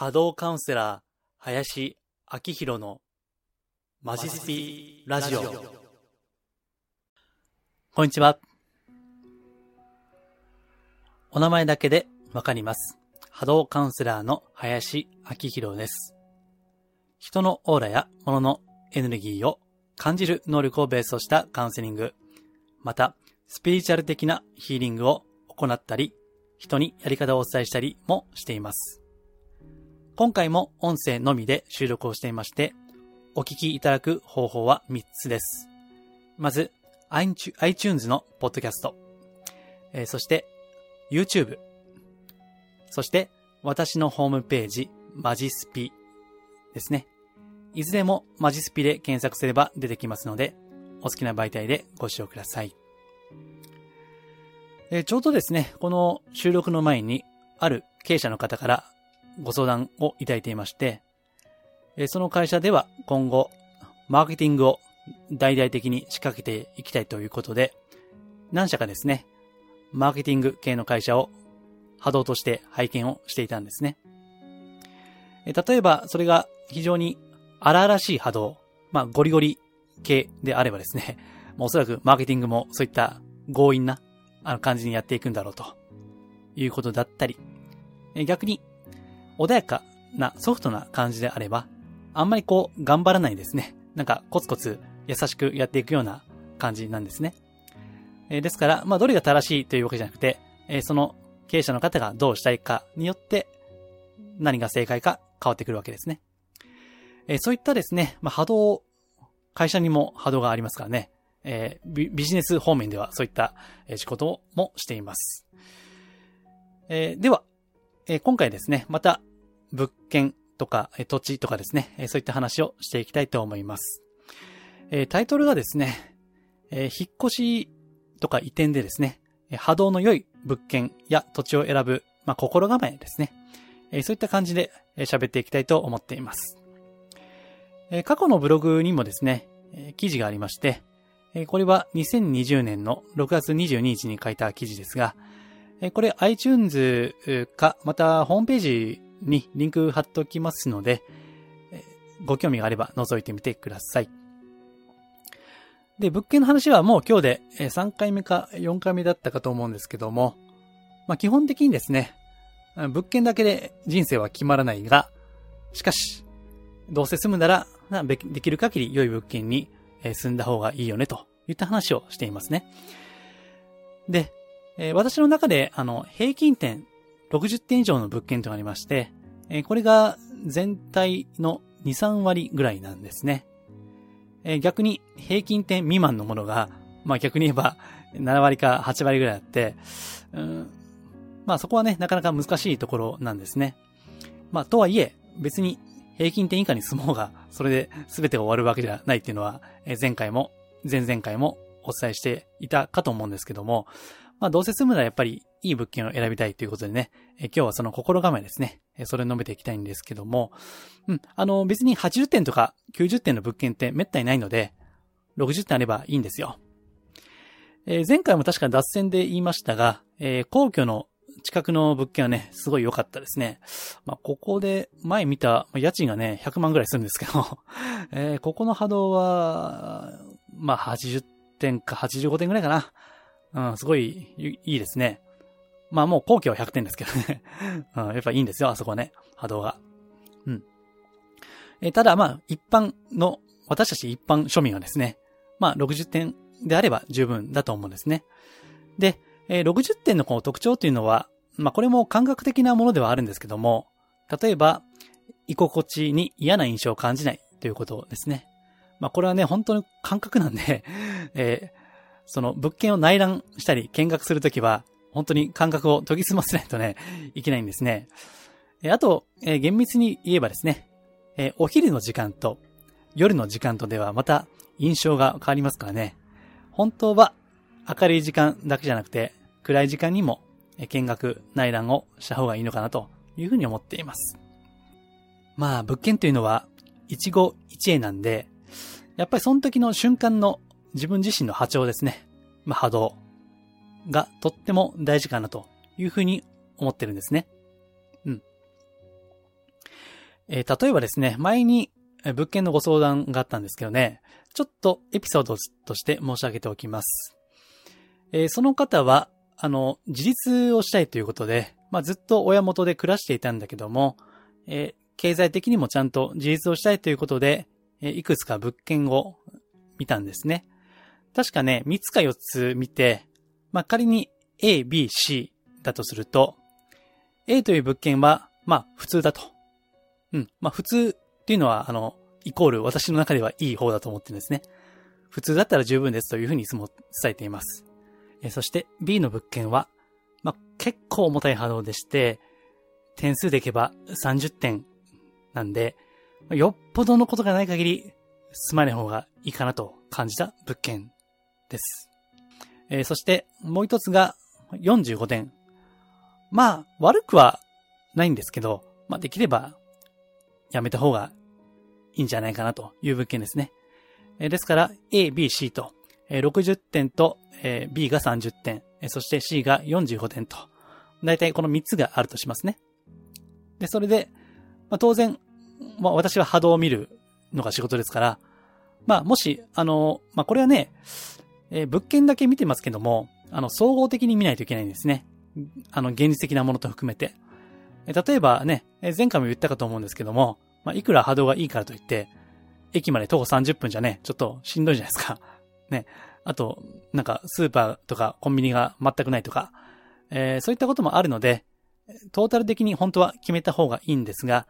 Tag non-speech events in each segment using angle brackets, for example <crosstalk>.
波動カウンセラー、林明宏のマジスピラジオ。こんにちは。お名前だけでわかります。波動カウンセラーの林明宏です。人のオーラや物のエネルギーを感じる能力をベースとしたカウンセリング、また、スピリチュアル的なヒーリングを行ったり、人にやり方をお伝えしたりもしています。今回も音声のみで収録をしていまして、お聞きいただく方法は3つです。まず、iTunes のポッドキャスト、えーそして YouTube、そして私のホームページ、マジスピですね。いずれもマジスピで検索すれば出てきますので、お好きな媒体でご視聴ください。えーちょうどですね、この収録の前に、ある経営者の方からご相談をいただいていまして、その会社では今後、マーケティングを大々的に仕掛けていきたいということで、何社かですね、マーケティング系の会社を波動として拝見をしていたんですね。例えば、それが非常に荒々しい波動、まあ、ゴリゴリ系であればですね、<laughs> おそらくマーケティングもそういった強引なあの感じにやっていくんだろうということだったり、逆に穏やかなソフトな感じであれば、あんまりこう頑張らないですね。なんかコツコツ優しくやっていくような感じなんですね。えですから、まあどれが正しいというわけじゃなくて、えその経営者の方がどうしたいかによって何が正解か変わってくるわけですね。えそういったですね、まあ波動を、会社にも波動がありますからね、えビジネス方面ではそういった仕事もしています。えでは、え今回ですね、また物件とか土地とかですね、そういった話をしていきたいと思います。タイトルがですね、引っ越しとか移転でですね、波動の良い物件や土地を選ぶ、まあ、心構えですね。そういった感じで喋っていきたいと思っています。過去のブログにもですね、記事がありまして、これは2020年の6月22日に書いた記事ですが、これ iTunes か、またホームページにリンク貼っておきますので、ご興味があれば覗いてみてください。で、物件の話はもう今日で3回目か4回目だったかと思うんですけども、まあ基本的にですね、物件だけで人生は決まらないが、しかし、どうせ住むなら、できる限り良い物件に住んだ方がいいよね、といった話をしていますね。で、私の中で、あの、平均点60点以上の物件というのがありまして、これが全体の2、3割ぐらいなんですね。逆に平均点未満のものが、まあ逆に言えば7割か8割ぐらいあって、うんまあそこはね、なかなか難しいところなんですね。まあとはいえ、別に平均点以下に住もうが、それで全てが終わるわけではないっていうのは、前回も、前々回もお伝えしていたかと思うんですけども、まあどうせ住むならやっぱりいい物件を選びたいということでね、え今日はその心構えですね、えそれを述べていきたいんですけども、うん、あの別に80点とか90点の物件って滅多にないので、60点あればいいんですよ。えー前回も確か脱線で言いましたが、えー皇居の近くの物件はね、すごい良かったですね。まあ、ここで前見た、家賃がね、100万ぐらいするんですけど、<laughs> えーここの波動は、まあ、80点か85点ぐらいかな。うん、すごいいいですね。まあもう皇居は100点ですけどね。<laughs> うん、やっぱいいんですよ、あそこね。波動が。うん。えただまあ、一般の、私たち一般庶民はですね、まあ60点であれば十分だと思うんですね。で、えー60点のこの特徴というのは、まあこれも感覚的なものではあるんですけども、例えば、居心地に嫌な印象を感じないということですね。まあこれはね、本当に感覚なんで、<laughs> えーその物件を内覧したり見学するときは、本当に感覚を研ぎ澄ませないとね、<laughs> いけないんですね。えあと、えー厳密に言えばですね、えーお昼の時間と夜の時間とではまた印象が変わりますからね。本当は明るい時間だけじゃなくて、暗い時間にも見学内覧をした方がいいのかなというふうに思っています。まあ、物件というのは一期一会なんで、やっぱりその時の瞬間の自分自身の波長ですね。まあ、波動がとっても大事かなというふうに思ってるんですね。うん。えー、例えばですね、前に物件のご相談があったんですけどね、ちょっとエピソードとして申し上げておきます。えー、その方は、あの、自立をしたいということで、まあ、ずっと親元で暮らしていたんだけども、えー、経済的にもちゃんと自立をしたいということで、えー、いくつか物件を見たんですね。確かね、3つか4つ見て、まあ、仮に A、B、C だとすると、A という物件は、まあ、普通だと。うん。まあ、普通っていうのは、あの、イコール私の中ではいい方だと思ってるんですね。普通だったら十分ですというふうにいつも伝えています。えそして B の物件は、まあ、結構重たい波動でして、点数でいけば30点なんで、よっぽどのことがない限り、住まない方がいいかなと感じた物件です。えー、そしてもう一つが45点。まあ、悪くはないんですけど、まあ、できればやめた方がいいんじゃないかなという物件ですね。えー、ですから A、B、C と、えー、60点と、えー、B が30点、えー、そして C が45点と、だいたいこの3つがあるとしますね。で、それで、まあ、当然、まあ、私は波動を見るのが仕事ですから、まあ、もし、あの、まあ、これはね、えー、物件だけ見てますけども、あの、総合的に見ないといけないんですね。あの、現実的なものと含めて。えー、例えばね、えー、前回も言ったかと思うんですけども、まあ、いくら波動がいいからといって、駅まで徒歩30分じゃね、ちょっとしんどいじゃないですか。<laughs> ね。あと、なんか、スーパーとかコンビニが全くないとか、えー、そういったこともあるので、トータル的に本当は決めた方がいいんですが、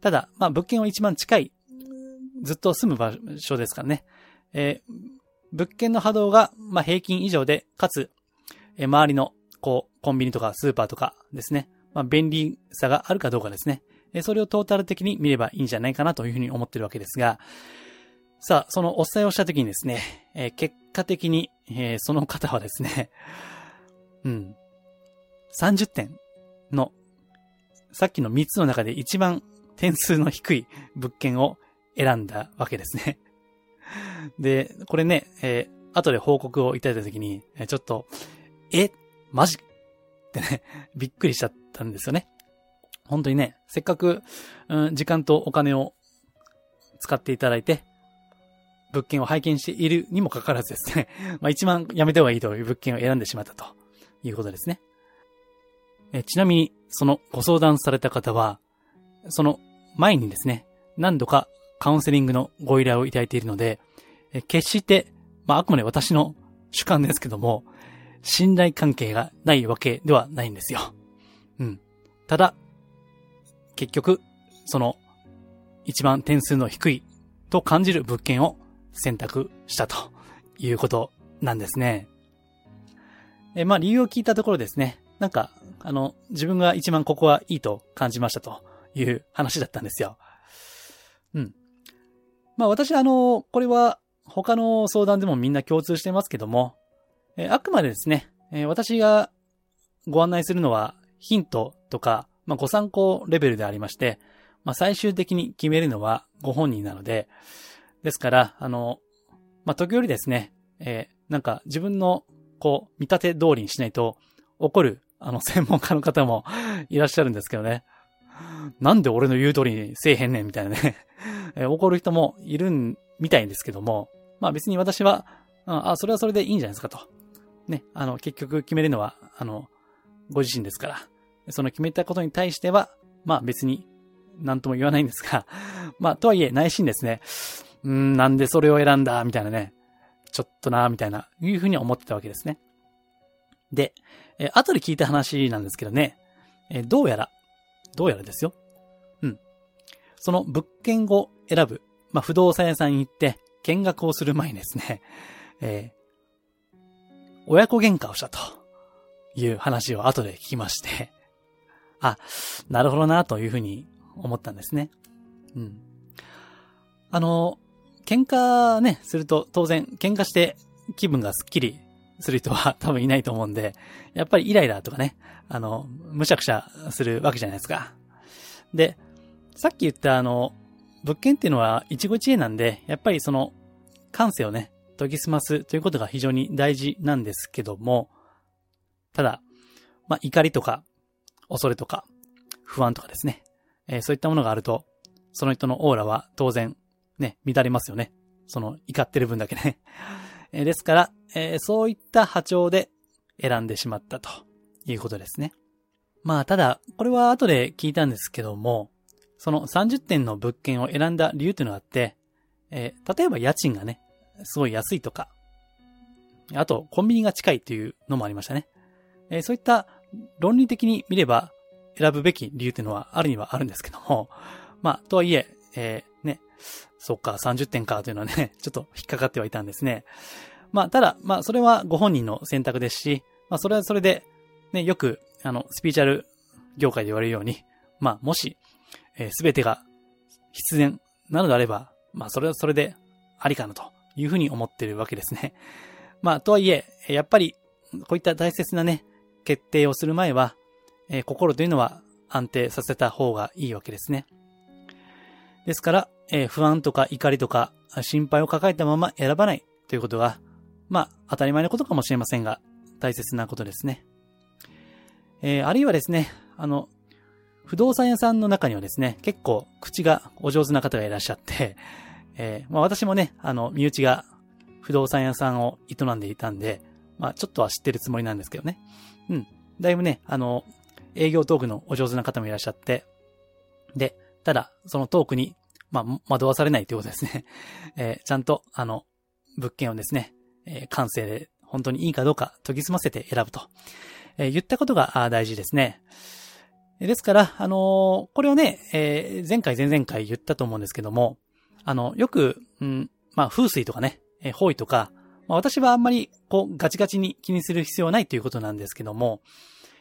ただ、まあ、物件は一番近い、ずっと住む場所ですからね。えー、物件の波動が、まあ、平均以上で、かつ、え、周りの、こう、コンビニとかスーパーとかですね。まあ、便利さがあるかどうかですね。え、それをトータル的に見ればいいんじゃないかなというふうに思ってるわけですが、さあ、そのお伝えをしたときにですね、え、結果的に、え、その方はですね、<laughs> うん、30点の、さっきの3つの中で一番点数の低い物件を選んだわけですね。<laughs> で、これね、えー、後で報告をいただいたときに、ちょっと、え、マジ？ってね、<laughs> びっくりしちゃったんですよね。本当にね、せっかく、うん、時間とお金を使っていただいて、物件を拝見しているにもかかわらずですね、<laughs> まあ一番やめた方がいいという物件を選んでしまったということですね。えちなみに、そのご相談された方は、その前にですね、何度かカウンセリングのご依頼をいただいているので、決して、まあ、あくまで私の主観ですけども、信頼関係がないわけではないんですよ。うん。ただ、結局、その、一番点数の低いと感じる物件を選択したということなんですね。え、まあ、理由を聞いたところですね、なんか、あの、自分が一番ここはいいと感じましたという話だったんですよ。うん。まあ私あの、これは他の相談でもみんな共通してますけども、えあくまでですね、え私がご案内するのはヒントとか、まあご参考レベルでありまして、まあ最終的に決めるのはご本人なので、ですから、あの、まあ時折ですね、えー、なんか自分のこう見立て通りにしないと怒るあの専門家の方もいらっしゃるんですけどね。なんで俺の言う通りにせえへんねんみたいなね <laughs> え怒る人もいるん、みたいんですけども、まあ別に私は、あ、それはそれでいいんじゃないですかと。ね、あの、結局決めるのは、あの、ご自身ですから。その決めたことに対しては、まあ別に、なんとも言わないんですが、<laughs> まあとはいえ内心ですね、うん、なんでそれを選んだ、みたいなね、ちょっとな、みたいな、いうふうに思ってたわけですね。で、え後で聞いた話なんですけどね、えどうやら、どうやらですよ。うん。その物件を選ぶ、まあ、不動産屋さんに行って見学をする前にですね、<laughs> えー、親子喧嘩をしたという話を後で聞きまして、<laughs> あ、なるほどなというふうに思ったんですね。うん。あの、喧嘩ね、すると当然喧嘩して気分がスッキリする人は多分いないと思うんで、やっぱりイライラとかね、あの、むしゃくしゃするわけじゃないですか。で、さっき言ったあの、物件っていうのは一期一会なんで、やっぱりその、感性をね、研ぎ澄ますということが非常に大事なんですけども、ただ、まあ、怒りとか、恐れとか、不安とかですね、えー、そういったものがあると、その人のオーラは当然、ね、乱れますよね。その、怒ってる分だけね。え、ですから、えー、そういった波長で選んでしまったということですね。まあ、ただ、これは後で聞いたんですけども、その30点の物件を選んだ理由というのがあって、えー、例えば家賃がね、すごい安いとか、あと、コンビニが近いっていうのもありましたね。えー、そういった論理的に見れば選ぶべき理由っていうのはあるにはあるんですけども、まあ、とはいえ、えー、ね、そっか、30点かというのはね、<laughs> ちょっと引っかかってはいたんですね。まあ、ただ、まあ、それはご本人の選択ですし、まあ、それはそれで、ね、よく、あの、スピーチャル業界で言われるように、まあ、もし、えす、べてが必然なのであれば、まあ、それはそれでありかなというふうに思ってるわけですね。<laughs> まあ、とはいえ、やっぱり、こういった大切なね、決定をする前は、えー、心というのは安定させた方がいいわけですね。ですから、え、不安とか怒りとか心配を抱えたまま選ばないということは、まあ、当たり前のことかもしれませんが、大切なことですね。えー、あるいはですね、あの、不動産屋さんの中にはですね、結構口がお上手な方がいらっしゃって、<laughs> えー、まあ私もね、あの、身内が不動産屋さんを営んでいたんで、まあちょっとは知ってるつもりなんですけどね。うん。だいぶね、あの、営業トークのお上手な方もいらっしゃって、で、ただ、そのトークに、まあ、惑わされないということですね。<laughs> えー、ちゃんと、あの、物件をですね、えー、感性で本当にいいかどうか研ぎ澄ませて選ぶと、えー、言ったことが大事ですね。ですから、あのー、これをね、えー、前回前々回言ったと思うんですけども、あの、よく、ん、まあ、風水とかね、えー、方位とか、まあ、私はあんまり、こう、ガチガチに気にする必要はないということなんですけども、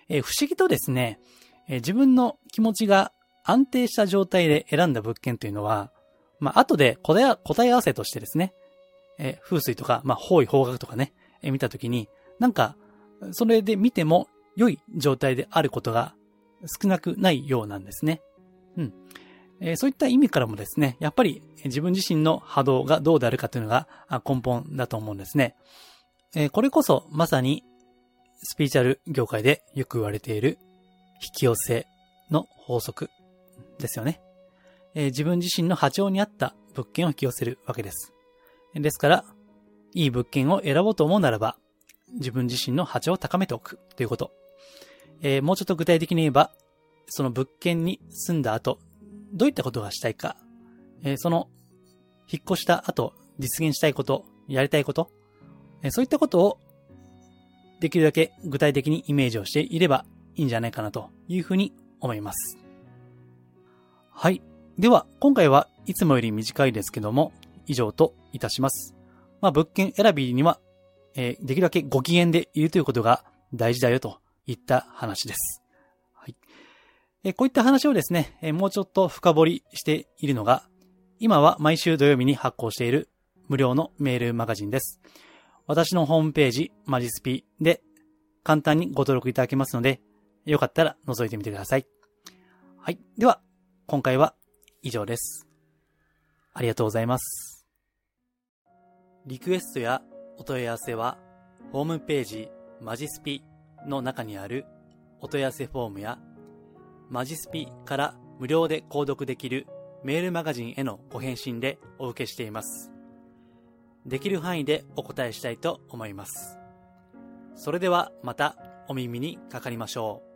えー、不思議とですね、えー、自分の気持ちが安定した状態で選んだ物件というのは、まあ、後で答え、合わせとしてですね、え、風水とか、まあ、方位方角とかね、え、見たときに、なんか、それで見ても良い状態であることが少なくないようなんですね。うん。えー、そういった意味からもですね、やっぱり自分自身の波動がどうであるかというのが根本だと思うんですね。えー、これこそまさにスピーチャル業界でよく言われている引き寄せの法則ですよね。えー、自分自身の波長に合った物件を引き寄せるわけです。ですから、いい物件を選ぼうと思うならば、自分自身の波長を高めておくということ。えー、もうちょっと具体的に言えば、その物件に住んだ後、どういったことがしたいか、えー、その、引っ越した後、実現したいこと、やりたいこと、えー、そういったことを、できるだけ具体的にイメージをしていればいいんじゃないかなというふうに思います。はい。では、今回はいつもより短いですけども、以上といたします。まあ、物件選びには、えー、できるだけご機嫌でいるということが大事だよといった話です。はい。えこういった話をですね、えもうちょっと深掘りしているのが、今は毎週土曜日に発行している無料のメールマガジンです。私のホームページ、マジスピで簡単にご登録いただけますので、よかったら覗いてみてください。はい。では、今回は以上です。ありがとうございます。リクエストやお問い合わせは、ホームページ、マジスピの中にあるお問い合わせフォームや、マジスピから無料で購読できるメールマガジンへのご返信でお受けしています。できる範囲でお答えしたいと思います。それではまたお耳にかかりましょう。